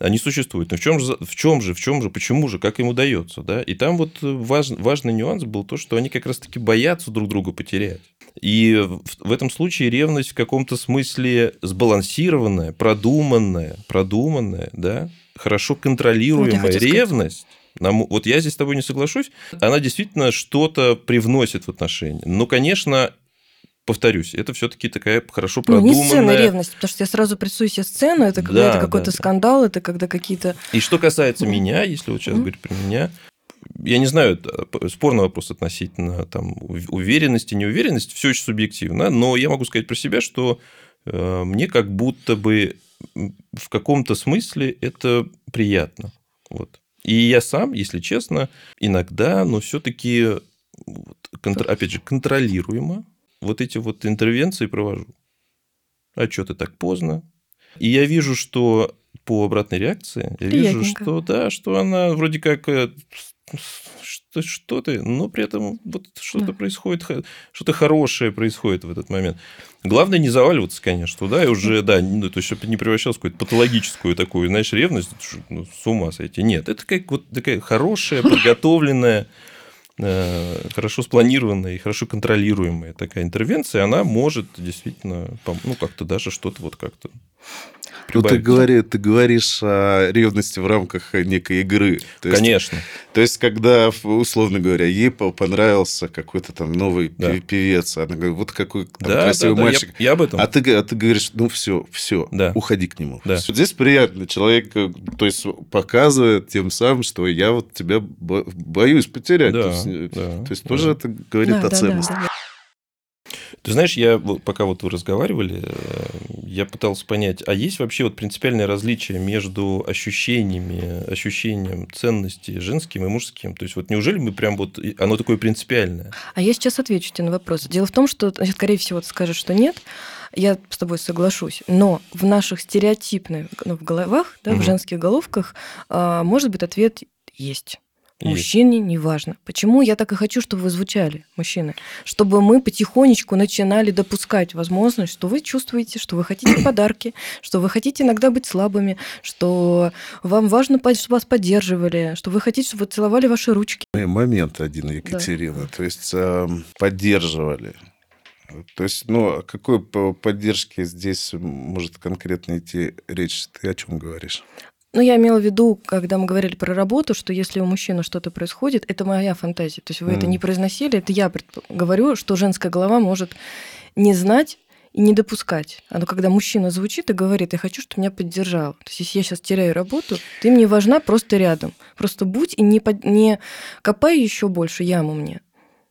Они существуют. Но в чем же, в чем же, в чем же, почему же, как им удается, да? И там вот важ, важный нюанс был то, что они как раз-таки боятся друг друга потерять. И в, в этом случае ревность в каком-то смысле сбалансированная, продуманная, продуманная, да, хорошо контролируемая хотел сказать. ревность. нам- вот я здесь с тобой не соглашусь, она действительно что-то привносит в отношения. Но, конечно, повторюсь, это все-таки такая хорошо Ну, не сцена продуманная. ревности, потому что я сразу представляю себе сцену, это когда Да, это какой-то да. скандал, это когда какие-то... И что касается меня, если вот сейчас Мгм. говорить про меня, я не знаю, п- спорный вопрос относительно там, ув- уверенности, неуверенности, все очень субъективно, но я могу сказать про себя, что э, мне как будто бы в каком-то смысле это приятно. Вот. И я сам, если честно, иногда, но все-таки, опять же, контролируемо вот эти вот интервенции провожу. А что ты так поздно? И я вижу, что по обратной реакции, я вижу, что да, что она вроде как э, что, что ты, но при этом вот что-то Да. происходит, что-то хорошее происходит в этот момент. Главное не заваливаться, конечно, туда, и уже, да, ну, то есть, чтобы не превращалось в какую-то патологическую такую, знаешь, ревность, ну, с ума сойти. Нет, это как вот такая хорошая, подготовленная, хорошо спланированная и хорошо контролируемая такая интервенция, она может действительно, ну, как-то даже что-то вот как-то Ну, ты, говори, ты говоришь о ревности в рамках некой игры. То есть, Конечно. То есть, когда, условно говоря, ей по- понравился какой-то там новый Да. пе- певец, она говорит, вот какой там Да, красивый да, да, я- мальчик. Я, об этом. А ты, а ты говоришь, ну все, все, Да. уходи к нему. Да. Здесь приятно. Человек, э, то есть, показывает тем самым, что я вот тебя бо- боюсь потерять. Да, то есть, э, да, то есть да. тоже это говорит Да, о да, да, ценности. да. Ты знаешь, я вот пока вот вы разговаривали, э, я пытался понять, а есть вообще вот принципиальное различие между ощущениями, ощущением ценности женским и мужским? То есть вот неужели мы прям вот, оно такое принципиальное? А я сейчас отвечу тебе на вопрос. Дело в том, что, значит, скорее всего, ты скажешь, что нет. Я с тобой соглашусь. Но в наших стереотипных ну, в головах, да, Мгм. в женских головках, а, может быть, ответ есть. Есть. Мужчине неважно. Почему я так и хочу, чтобы вы звучали, мужчины? Чтобы мы потихонечку начинали допускать возможность, что вы чувствуете, что вы хотите подарки, что вы хотите иногда быть слабыми, что вам важно, чтобы вас поддерживали, что вы хотите, чтобы вы целовали ваши ручки. И Момент один, Екатерина. То есть, эм, поддерживали. То есть, ну, о какой по- поддержке здесь может конкретно идти речь? Ты о чем говоришь? Ну, я имела в виду, когда мы говорили про работу, что если у мужчины что-то происходит, это моя фантазия. То есть вы это Мгм. не произносили, это я предп- говорю, что женская голова может не знать и не допускать. А но когда мужчина звучит и говорит, я хочу, чтобы меня поддержал. То есть если я сейчас теряю работу, ты мне важна просто рядом. Просто будь и не, под- не копай еще больше яму мне.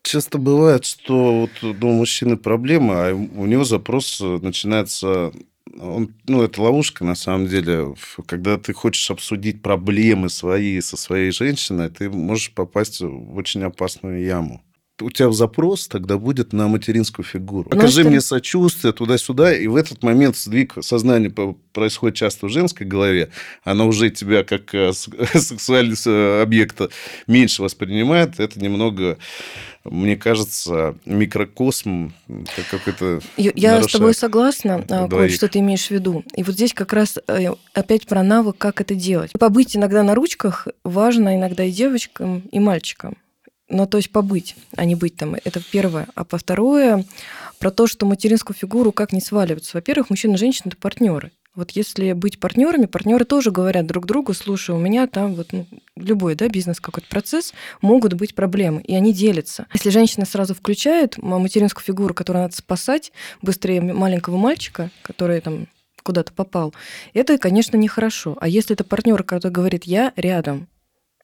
Часто бывает, что вот, ну, у мужчины проблема, а у него запрос э, начинается... Он, ну, это ловушка, на самом деле. Когда ты хочешь обсудить проблемы свои со своей женщиной, ты можешь попасть в очень опасную яму. У тебя запрос тогда будет на материнскую фигуру. Ну, Покажи что- мне сочувствие туда-сюда, и в этот момент сдвиг сознания происходит часто в женской голове. Она уже тебя как э, с- сексуальный э, объект меньше воспринимает. Это немного, мне кажется, микрокосм, как какой-то... Я, с тобой согласна, а, Коль, что ты имеешь в виду. И вот здесь как раз э, опять про навык, как это делать. Побыть иногда на ручках важно иногда и девочкам, и мальчикам. Ну, то есть побыть, а не быть там. Это первое. А по второе, про то, что материнскую фигуру как не сваливаться. Во-первых, мужчина и женщина – это партнеры. Вот если быть партнерами, партнеры тоже говорят друг другу, слушай, у меня там вот ну, любой да, бизнес, какой-то процесс, могут быть проблемы, и они делятся. Если женщина сразу включает материнскую фигуру, которую надо спасать, быстрее маленького мальчика, который там куда-то попал, это, конечно, нехорошо. А если это партнер, который говорит, я рядом,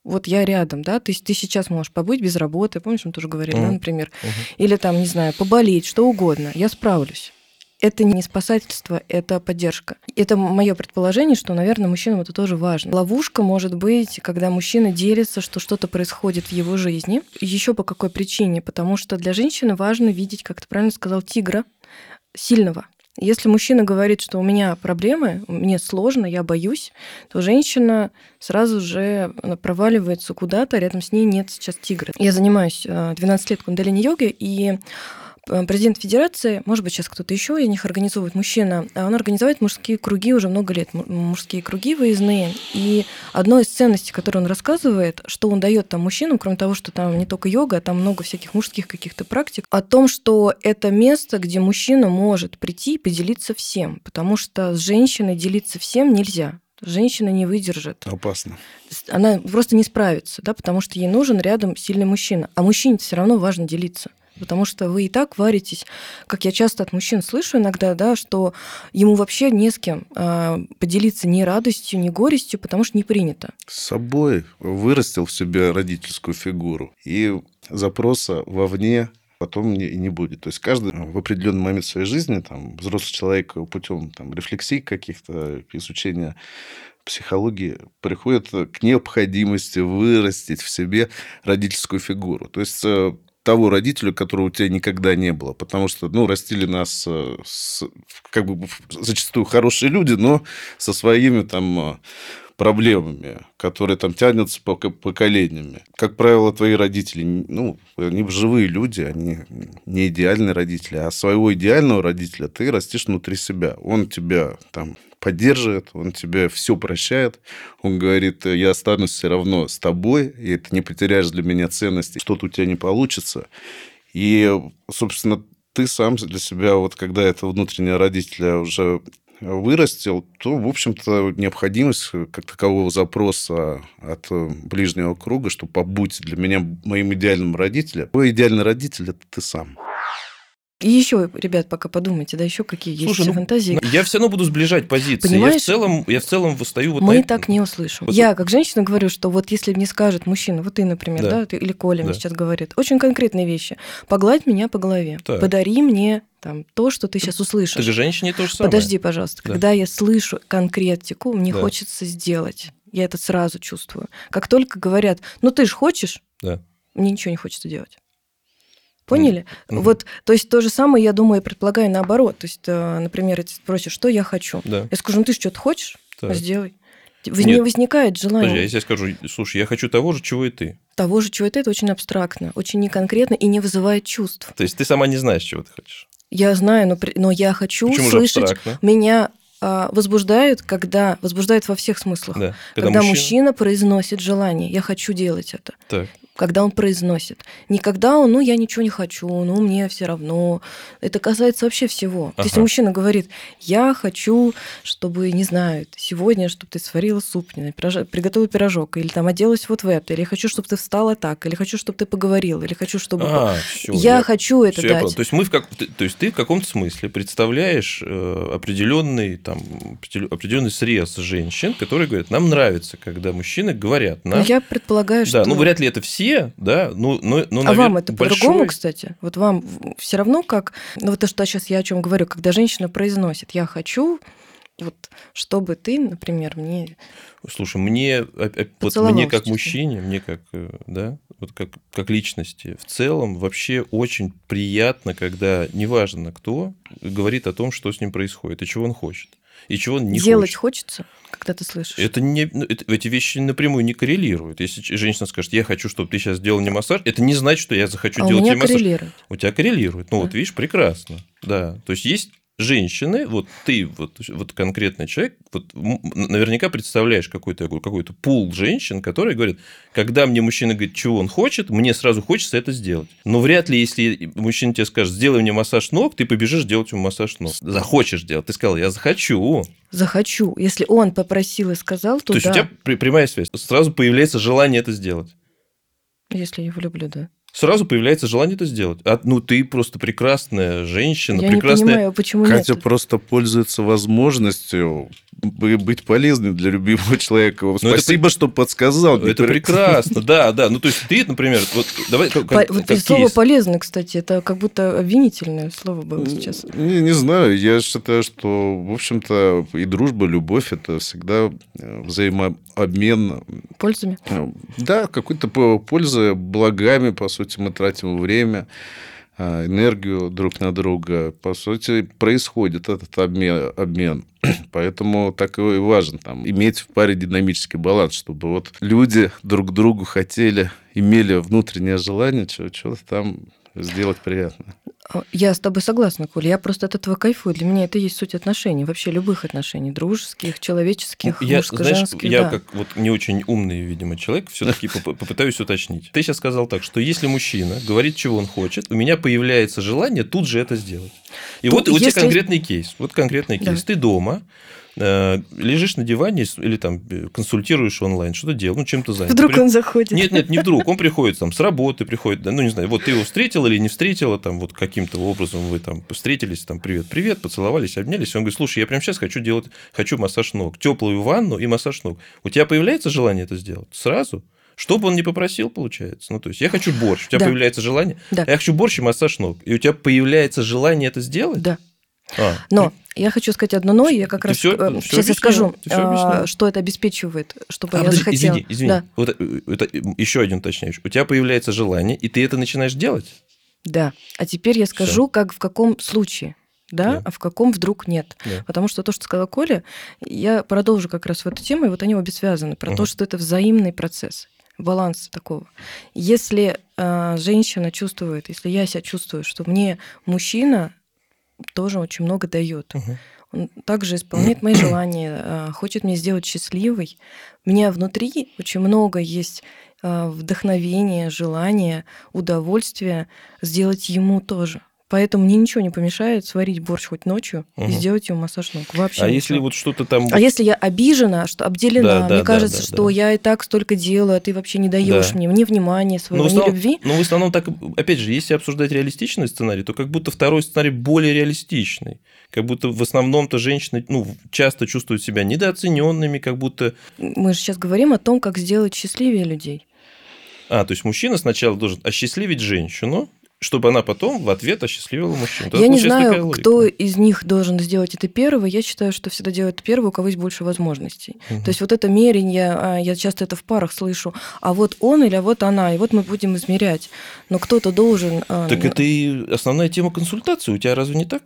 вот я рядом, да, ты, ты сейчас можешь побыть без работы, помнишь, мы тоже говорили, да, Мгм. например, Мгм. или там, не знаю, поболеть, что угодно, я справлюсь. это не спасательство, это поддержка. Это мое предположение, что, наверное, мужчинам это тоже важно. Ловушка может быть, когда мужчина делится, что что-то происходит в его жизни. Еще по какой причине? Потому что для женщины важно видеть, как ты правильно сказал, тигра сильного. Если мужчина говорит, что у меня проблемы, мне сложно, я боюсь, то женщина сразу же проваливается куда-то, рядом с ней нет сейчас тигра. Я занимаюсь 12 э, лет кундалини-йогой, и Э, президент Федерации, может быть, сейчас кто-то еще из них организовывает, мужчина, а он организует мужские круги уже много лет, мужские круги выездные. И одной из ценностей, которую он рассказывает, что он дает там мужчинам, кроме того, что там не только йога, а там много всяких мужских каких-то практик, о том, что это место, где мужчина может прийти и поделиться всем, потому что с женщиной делиться всем нельзя женщина не выдержит. Опасно. Она просто не справится, да, потому что ей нужен рядом сильный мужчина. А мужчине все равно важно делиться потому что вы и так варитесь, как я часто от мужчин слышу иногда, да, что ему вообще не с кем а, поделиться ни радостью, ни горестью, потому что не принято. С собой вырастил в себе родительскую фигуру, и запроса вовне потом не, не будет. То есть каждый в определенный момент своей жизни, там, взрослый человек путем там, рефлексий каких-то, изучения психологии приходит к необходимости вырастить в себе родительскую фигуру. То есть э, того родителя, которого у тебя никогда не было. Потому что, ну, растили нас э, с, как бы зачастую хорошие люди, но со своими там э, проблемами, которые там тянутся по поколениями. Как правило, твои родители, ну, они живые люди, они не идеальные родители, а своего идеального родителя ты растишь внутри себя. Он тебя там поддерживает, он тебе все прощает. Он говорит, я останусь все равно с тобой, и ты не потеряешь для меня ценности, что-то у тебя не получится. И, собственно, ты сам для себя, вот когда это внутреннего родителя уже вырастил, то, в общем-то, необходимость как такового запроса от ближнего круга, что побудь для меня моим идеальным родителем. Твой идеальный родитель – это ты сам. И еще, ребят, пока подумайте, да, еще какие Слушай, есть ну, фантазии. Я все равно буду сближать позиции. Понимаешь? Я в целом, я в целом выстаю вот Мы на... так не услышим. Вот... Я, как женщина, говорю, что вот если мне скажет мужчина, вот ты, например, да, да ты, или Коля да. мне сейчас говорит, очень конкретные вещи. Погладь меня по голове, так. подари мне там, то, что ты сейчас услышишь. Ты же женщине то же самое. Подожди, пожалуйста. Да. Когда я слышу конкретику, мне да. хочется сделать. Я это сразу чувствую. Как только говорят, ну ты же хочешь, да. мне ничего не хочется делать. Поняли? Mm-hmm. Вот, то есть то же самое, я думаю, предполагаю наоборот. То есть, э, например, ты спросишь, что я хочу? Да. Я скажу, ну ты что-то хочешь? Так. Сделай. Воз... Не возникает желания. Подожди, а если я скажу, слушай, я хочу того же, чего и ты. Того же, чего и ты, это очень абстрактно, очень неконкретно и не вызывает чувств. То есть ты сама не знаешь, чего ты хочешь? Я знаю, но, но я хочу Почему слышать. Меня а, возбуждает, когда возбуждает во всех смыслах, да. когда, когда мужчина... мужчина произносит желание, я хочу делать это. Так когда он произносит. Не когда он, ну, я ничего не хочу, ну, мне все равно. Это касается вообще всего. Ага. Если мужчина говорит, я хочу, чтобы, не знаю, сегодня, чтобы ты сварила суп, пирож... приготовила пирожок, или там оделась вот в это, или хочу, чтобы ты встала так, или хочу, чтобы ты поговорил, или хочу, чтобы... А, всё, я, я хочу это всё, дать. То есть, мы в как... то есть ты в каком-то смысле представляешь э, определенный, там, определенный срез женщин, которые говорят, нам нравится, когда мужчины говорят нам... Но я предполагаю, что... Да, ну, вряд ли это все все, да, ну, ну, ну А вам это большой... по-другому, кстати? Вот вам все равно как... Ну, вот то, что сейчас я о чем говорю, когда женщина произносит «я хочу», вот чтобы ты, например, мне... Слушай, мне, вот мне как мужчине, мне как, э, да, вот как, как личности, в целом вообще очень приятно, когда неважно кто говорит о том, что с ним происходит и чего он хочет и чего он не Делать хочет. хочется, когда ты слышишь? Это не, ну, это, эти вещи напрямую не коррелируют. Если женщина скажет, я хочу, чтобы ты сейчас сделал мне массаж, это не значит, что я захочу а делать у меня тебе массаж. Коррелирует. У тебя коррелирует. Ну да. вот видишь, прекрасно. Да. То есть есть женщины, вот ты, вот, вот конкретный человек, вот наверняка представляешь какой-то какой пул женщин, которые говорят, когда мне мужчина говорит, чего он хочет, мне сразу хочется это сделать. Но вряд ли, если мужчина тебе скажет, сделай мне массаж ног, ты побежишь делать ему массаж ног. Захочешь делать. Ты сказал, я захочу. Захочу. Если он попросил и сказал, то То есть да. у тебя прямая связь. Сразу появляется желание это сделать. Если я его люблю, да сразу появляется желание это сделать. А, ну, ты просто прекрасная женщина, Я прекрасная... не понимаю, почему Катя нет? просто пользуется возможностью быть полезным для любимого человека. это Спасибо, при- что подсказал. Это прекрасно, да, да. Ну, то есть ты, например, вот давай как, По- как- вот как слово кейс. полезно, кстати, это как будто обвинительное слово было сейчас. Не, не знаю, я считаю, что, в общем-то, и дружба, любовь – это всегда э, взаимообмен. Пользами. э, Да, какой-то по- пользы, благами, по сути, мы тратим время, энергию друг на друга. По сути, происходит этот обмен. обмен. Поэтому так и важно там, иметь в паре динамический баланс, чтобы вот люди друг другу хотели, имели внутреннее желание что-то там сделать приятно. А, Я с тобой согласна, Коля. Я просто от этого кайфую. Для меня это и есть суть отношений, вообще любых отношений, дружеских, человеческих, Я, знаешь, мужско-женских. я да. как вот не очень умный, видимо, человек, все-таки попытаюсь уточнить. Ты сейчас сказал так, что если мужчина говорит, чего он хочет, у меня появляется желание тут же это сделать. И вот у тебя конкретный кейс. Вот конкретный кейс. Ты дома, лежишь на диване или там э, консультируешь онлайн, что-то делаешь, ну, чем-то занят. Вдруг При- он заходит. Нет, нет, не вдруг. Он приходит там с работы, приходит, ну не знаю, вот ты его встретил или не встретила, там вот каким-то образом вы там встретились, там привет, привет, поцеловались, обнялись. И он говорит, слушай, я прямо сейчас хочу делать, хочу массаж ног, теплую ванну и массаж ног. У тебя появляется желание это сделать сразу? Что бы он ни попросил, получается. Ну, то есть, я хочу борщ, у тебя Да. появляется желание, Да. а я хочу борщ и массаж ног. И у тебя появляется желание это сделать? Да. А, Но я хочу сказать одно но, я как Ты раз всё- э, всё сейчас я объяснила, скажу, а, объяснила. что это обеспечивает, чтобы А, я подожди, захотела. извини, извини. Да, Вот э, это, еще один уточняющий. У тебя появляется желание, и ты это начинаешь делать? да. А теперь я скажу, как в каком случае, да, Да. а в каком вдруг нет. Да. Потому что то, что сказала Коля, я продолжу как раз в эту тему, и вот они обе связаны, про то, Мгм. что это взаимный процесс баланс такого. Если э, женщина чувствует, если я себя чувствую, что мне мужчина тоже очень много дает, Мгм. он также исполняет мои желания, э, хочет меня сделать счастливой. У меня внутри очень много есть э, вдохновения, желания, удовольствия сделать ему тоже. Поэтому мне ничего не помешает сварить борщ хоть ночью и Мгм. сделать ему массаж ног. Вообще А ничего. если вот что-то там... А если я обижена, что обделена, Да, да, мне да, кажется, да, что да. я и так столько делаю, а ты вообще не даешь Да. мне ни внимания своего, в ни основном, любви. ну, в основном так, опять же, если обсуждать реалистичный сценарий, то как будто второй сценарий более реалистичный. Как будто в основном-то женщины ну, часто чувствуют себя недооцененными, как будто... Мы же сейчас говорим о том, как сделать счастливее людей. А, то есть мужчина сначала должен осчастливить женщину, чтобы она потом в ответ осчастливила мужчину. Я не знаю, кто из них должен сделать это первый. Я считаю, что всегда делает первый, у кого есть больше возможностей. Мгм. То есть вот это мерение, а, я часто это в парах слышу, а вот он или а вот она, и вот мы будем измерять. Но кто-то должен... а, Так это и основная тема консультации. У тебя разве не так?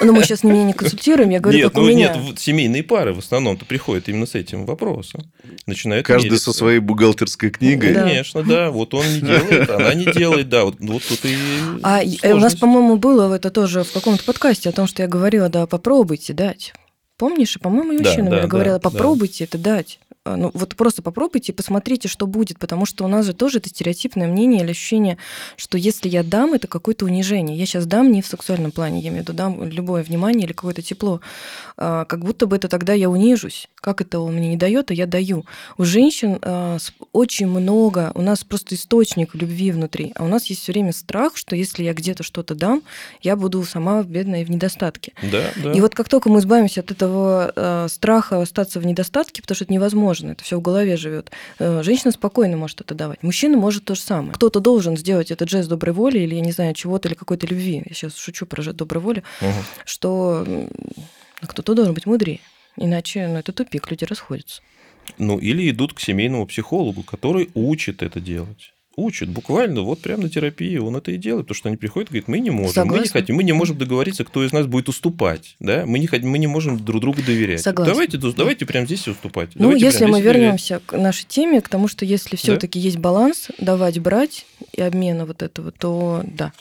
Ну, мы сейчас меня не консультируем, я говорю, нет, как ну у меня. нет, вот семейные пары в основном-то приходят именно с этим вопросом. Начинают Каждый мериться. со своей бухгалтерской книгой. Да. Конечно, да. Вот он не делает, она не делает, да. Вот, вот тут и А э, у нас, по-моему, было это тоже в каком-то подкасте о том, что я говорила, да, попробуйте дать. Помнишь, по-моему, и Да, да, наверное, да, говорила, да. попробуйте это дать. А, Ну, вот просто попробуйте посмотрите, что будет, потому что у нас же тоже это стереотипное мнение или ощущение, что если я дам, это какое-то унижение. Я сейчас дам не в сексуальном плане, я имею в виду дам любое внимание или какое-то тепло. А, Как будто бы это тогда я унижусь. Как это он мне не дает, а я даю. У женщин а, очень много, у нас просто источник любви внутри, а у нас есть все время страх, что если я где-то что-то дам, я буду сама бедная и в недостатке. Да, да. И вот как только мы избавимся от этого страха остаться в недостатке, потому что это невозможно, это все в голове живет, э, женщина спокойно может это давать. Мужчина может то же самое. Кто-то должен сделать этот жест доброй воли или, я не знаю, чего-то, или какой-то любви. Я сейчас шучу про жест доброй воли, Мгм. что кто-то должен быть мудрее. Иначе ну, это тупик, люди расходятся. Ну, или идут к семейному психологу, который учит это делать. Учит, буквально, вот прямо на терапии он это и делает, потому что они приходят и говорят, мы не можем, мы не Согласна. хотим, мы не можем договориться, кто из нас будет уступать, да, мы не, хотим, мы не можем друг другу доверять. Согласна. Давайте, давайте прямо здесь уступать. Ну, Давайте если мы доверять. вернемся к нашей теме, к тому, что если все-таки есть баланс, давать, брать и обмена вот этого, то да.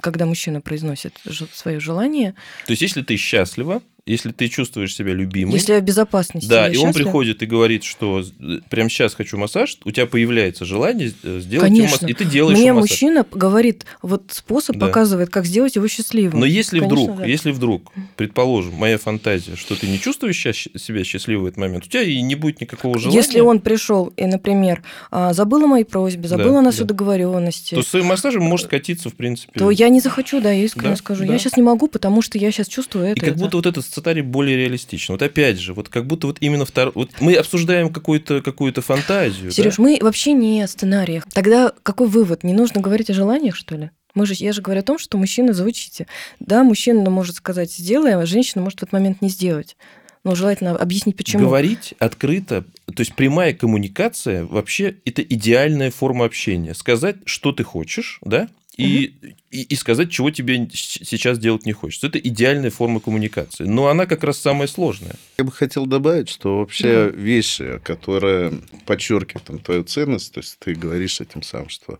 Когда мужчина произносит свое желание, То есть, если ты счастлива, если ты чувствуешь себя любимой, если я в безопасности, да, и он приходит и говорит, что э, прямо сейчас хочу массаж, у тебя появляется желание э, сделать Конечно. массаж, и ты делаешь Мне массаж. мужчина говорит, вот способ Да. показывает, как сделать его счастливым. Но если Конечно, вдруг, да. если вдруг, предположим, моя фантазия, что ты не чувствуешь себя счастливым в этот момент, у тебя и не будет никакого желания. Если он пришел и, например, а, забыл о моей просьбе, забыл Да, о нашей да. договоренности, то с своим массажем может катиться, в принципе. то я не захочу, да, я искренне Да, скажу. да. Я сейчас не могу, потому что я сейчас чувствую это. И как это. будто вот этот сценарий более реалистичен. Вот опять же, вот как будто вот именно второй... Вот мы обсуждаем какую-то какую фантазию. Сереж, да? мы вообще не о сценариях. Тогда какой вывод? Не нужно говорить о желаниях, что ли? Мы же, я же говорю о том, что мужчина звучите. Да, мужчина может сказать «сделай», а женщина может в этот момент не сделать. Но желательно объяснить, почему. Говорить открыто, то есть прямая коммуникация вообще это идеальная форма общения. Сказать, что ты хочешь, да, и, угу. и, и сказать, чего тебе сейчас делать не хочется. Это идеальная форма коммуникации. Но она как раз самая сложная. Я бы хотел добавить, что вообще да. вещи, которые подчеркивают там, твою ценность, то есть ты говоришь этим сам, что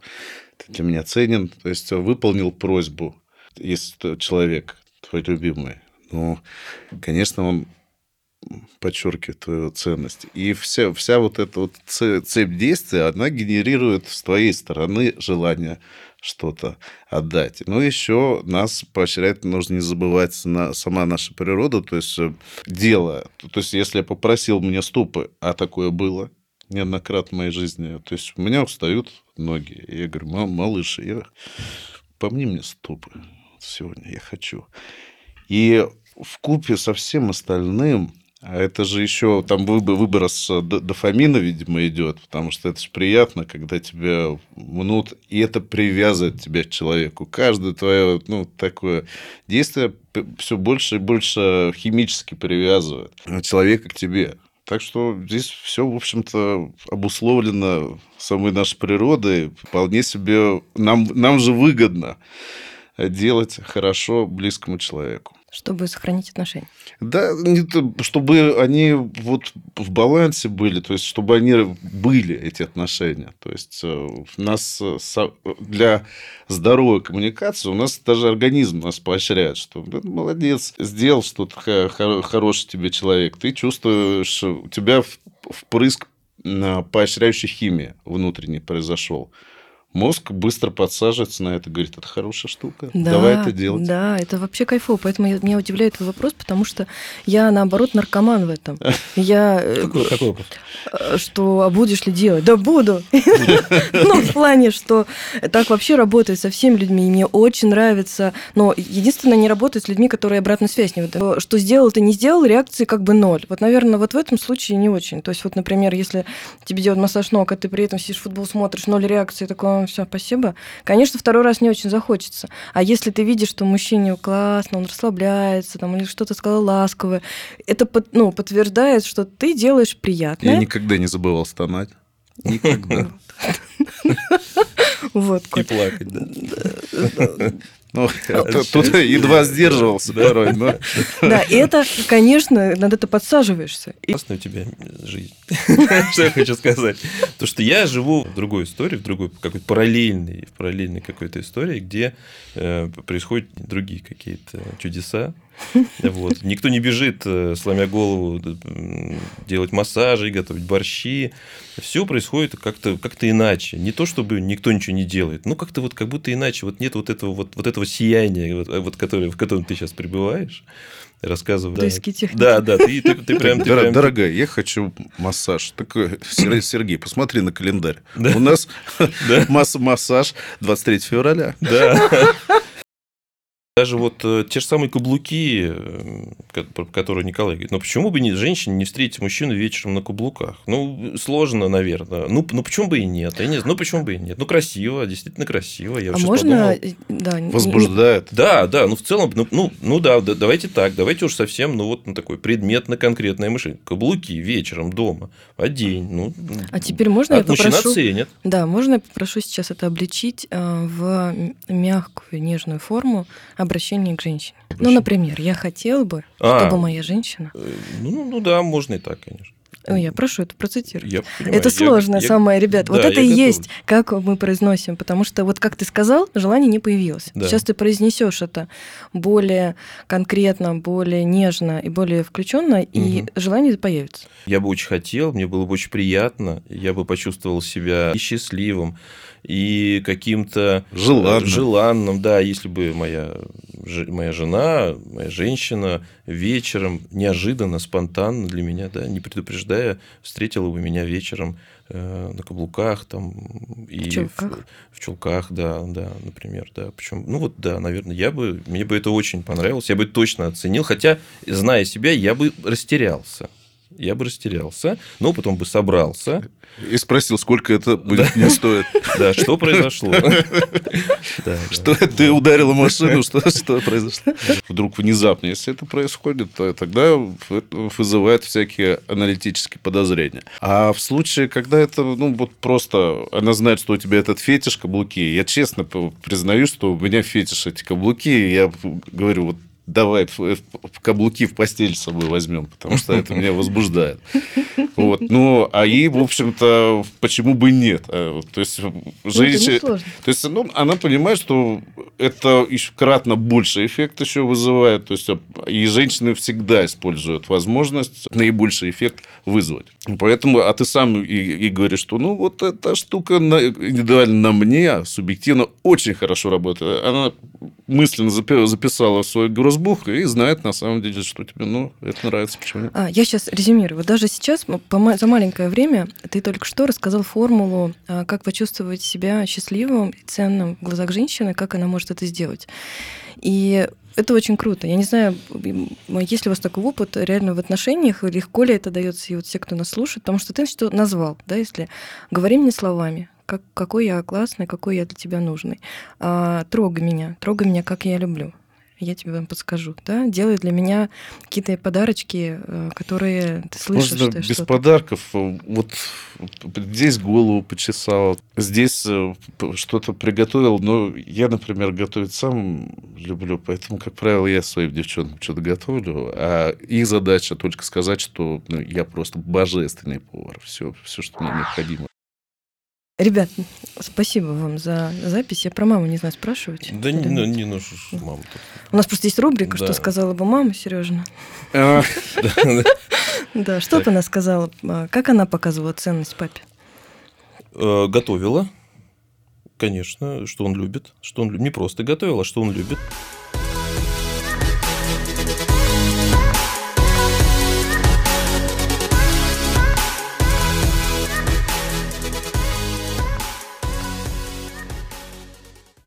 ты для меня ценен, то есть выполнил просьбу, если человек твой любимый, ну, конечно, он подчеркивает твою ценность. И вся, вся вот эта вот цепь действий, она генерирует с твоей стороны желание что-то отдать. Но еще нас поощряет, нужно не забывать, на, сама наша природа, то есть э, дело. То есть если я попросил мне ступы, а такое было неоднократно в моей жизни, то есть у меня устают ноги. И я говорю, малыш, я, помни мне ступы сегодня, я хочу. И в купе со всем остальным а это же еще там выброс дофамина, видимо, идет, потому что это же приятно, когда тебя мнут, и это привязывает тебя к человеку. Каждое твое ну, такое действие все больше и больше химически привязывает человека к тебе. Так что здесь все, в общем-то, обусловлено самой нашей природой. Вполне себе нам, нам же выгодно делать хорошо близкому человеку. Чтобы сохранить отношения. Да, чтобы они вот в балансе были, то есть чтобы они были, эти отношения. То есть э, у нас э, для здоровой коммуникации у нас даже организм нас поощряет, что молодец, сделал что-то хороший тебе человек, ты чувствуешь, у тебя впрыск поощряющей химии внутренней произошел мозг быстро подсаживается на это, говорит, это хорошая штука, да, давай это делать. Да, это вообще кайфово, поэтому я, меня удивляет твой вопрос, потому что я, наоборот, наркоман в этом. Я... Э, какой, какой вопрос? Э, что, а будешь ли делать? Да буду! Ну, в плане, что так вообще работает со всеми людьми, и мне очень нравится, но единственное, не работает с людьми, которые обратную связь не выдают. Что сделал, ты не сделал, реакции как бы ноль. Вот, наверное, вот в этом случае не очень. То есть, вот, например, если тебе делают массаж ног, а ты при этом сидишь футбол, смотришь, ноль реакции, такое все, спасибо. Конечно, второй раз не очень захочется. А если ты видишь, что мужчине классно, он расслабляется, там, или что-то сказал ласковое, это под, ну, подтверждает, что ты делаешь приятное. Я никогда не забывал стонать. Никогда. Вот. И плакать, да. Ну, а, тут едва сдерживался порой. Да, и это, конечно, над это подсаживаешься. Классная у тебя жизнь. Что я хочу сказать? То, что я живу в другой истории, в другой какой-то параллельной, в параллельной какой-то истории, где э, происходят другие какие-то чудеса, вот. Никто не бежит, э, сломя голову, делать массажи, готовить борщи. Все происходит как-то как иначе. Не то, чтобы никто ничего не делает, но как-то вот как будто иначе. Вот нет вот этого, вот, вот этого сияния, вот, вот, которое, в котором ты сейчас пребываешь рассказывай. Близкие да. Да, да, ты, ты, ты прям... Ты Дор- прям... Дорогая, я хочу массаж. Такой, Сергей, посмотри на календарь. Да? У нас да? массаж 23 февраля. Да. Даже вот э, те же самые каблуки, э, про которые Николай говорит, ну почему бы не, женщине не встретить мужчину вечером на каблуках? Ну, сложно, наверное. Ну, ну почему бы и нет? Я не знаю, ну почему бы и нет? Ну, красиво, действительно красиво. Я а можно... Подумал. Да, Возбуждает. Да, да, ну в целом, ну, ну, ну да, да, давайте так, давайте уж совсем, ну вот на такой предметно-конкретное мышление. Каблуки вечером дома, одень, ну... А теперь можно я попрошу... Мужчина ценит. Да, можно я попрошу сейчас это обличить э, в мягкую, нежную форму, обращение к женщине. Обращение. Ну, например, я хотел бы, а, чтобы моя женщина... Э, ну, ну да, можно и так, конечно. Ну, я прошу это процитировать. Я понимаю, это сложное я, самое, ребят. Да, вот это и готов. есть, как мы произносим. Потому что, вот как ты сказал, желание не появилось. Да. Сейчас ты произнесешь это более конкретно, более нежно и более включенно, угу. и желание появится. Я бы очень хотел, мне было бы очень приятно, я бы почувствовал себя и счастливым, и каким-то Желанным. желанным, да, если бы моя, моя жена, моя женщина вечером неожиданно, спонтанно для меня, да, не предупреждая, встретила бы меня вечером э, на каблуках там и в чулках, в, в чулках, да, да, например, да, причем, ну вот, да, наверное, я бы, мне бы это очень понравилось, я бы точно оценил, хотя, зная себя, я бы растерялся я бы растерялся, но потом бы собрался. И спросил, сколько это будет мне стоить. Да, что произошло? Что ты ударила машину, что произошло? Вдруг внезапно, если это происходит, то тогда вызывает всякие аналитические подозрения. А в случае, когда это, ну, вот просто она знает, что у тебя этот фетиш каблуки, я честно признаю, что у меня фетиш эти каблуки, я говорю, вот давай в каблуки в постель с собой возьмем, потому что это меня возбуждает. Вот. Ну, а ей, в общем-то, почему бы нет? Э, то есть, ну, женщина... То есть, ну, она понимает, что это еще кратно больше эффект еще вызывает. То есть, и женщины всегда используют возможность наибольший эффект вызвать. Поэтому, а ты сам и, и говоришь, что ну вот эта штука на, индивидуально на мне, субъективно, очень хорошо работает. Она мысленно записала свой грузбух и знает на самом деле, что тебе ну, это нравится. Почему нет? А, я сейчас резюмирую. Вот даже сейчас, за маленькое время, ты только что рассказал формулу, а, как почувствовать себя счастливым и ценным в глазах женщины, как она может это сделать. И это очень круто. Я не знаю, есть ли у вас такой опыт реально в отношениях, легко ли это дается и вот все, кто нас слушает, потому что ты что назвал, да, если говорим не словами, как, какой я классный, какой я для тебя нужный. А, трогай меня, трогай меня, как я люблю я тебе вам подскажу, да, делай для меня какие-то подарочки, э, которые ты слышишь. Можно без подарков, вот здесь голову почесал, здесь э, что-то приготовил, но я, например, готовить сам люблю, поэтому, как правило, я своим девчонкам что-то готовлю, а их задача только сказать, что ну, я просто божественный повар, все, все, что мне необходимо. Ребят, спасибо вам за запись. Я про маму не знаю, спрашивать. Да не, ну, не ну, мама. У нас просто есть рубрика, да. что сказала бы мама Сережина. А. Да, что бы она сказала? А, как она показывала ценность папе? Э, готовила, конечно, что он любит. Что он не просто готовила, а что он любит.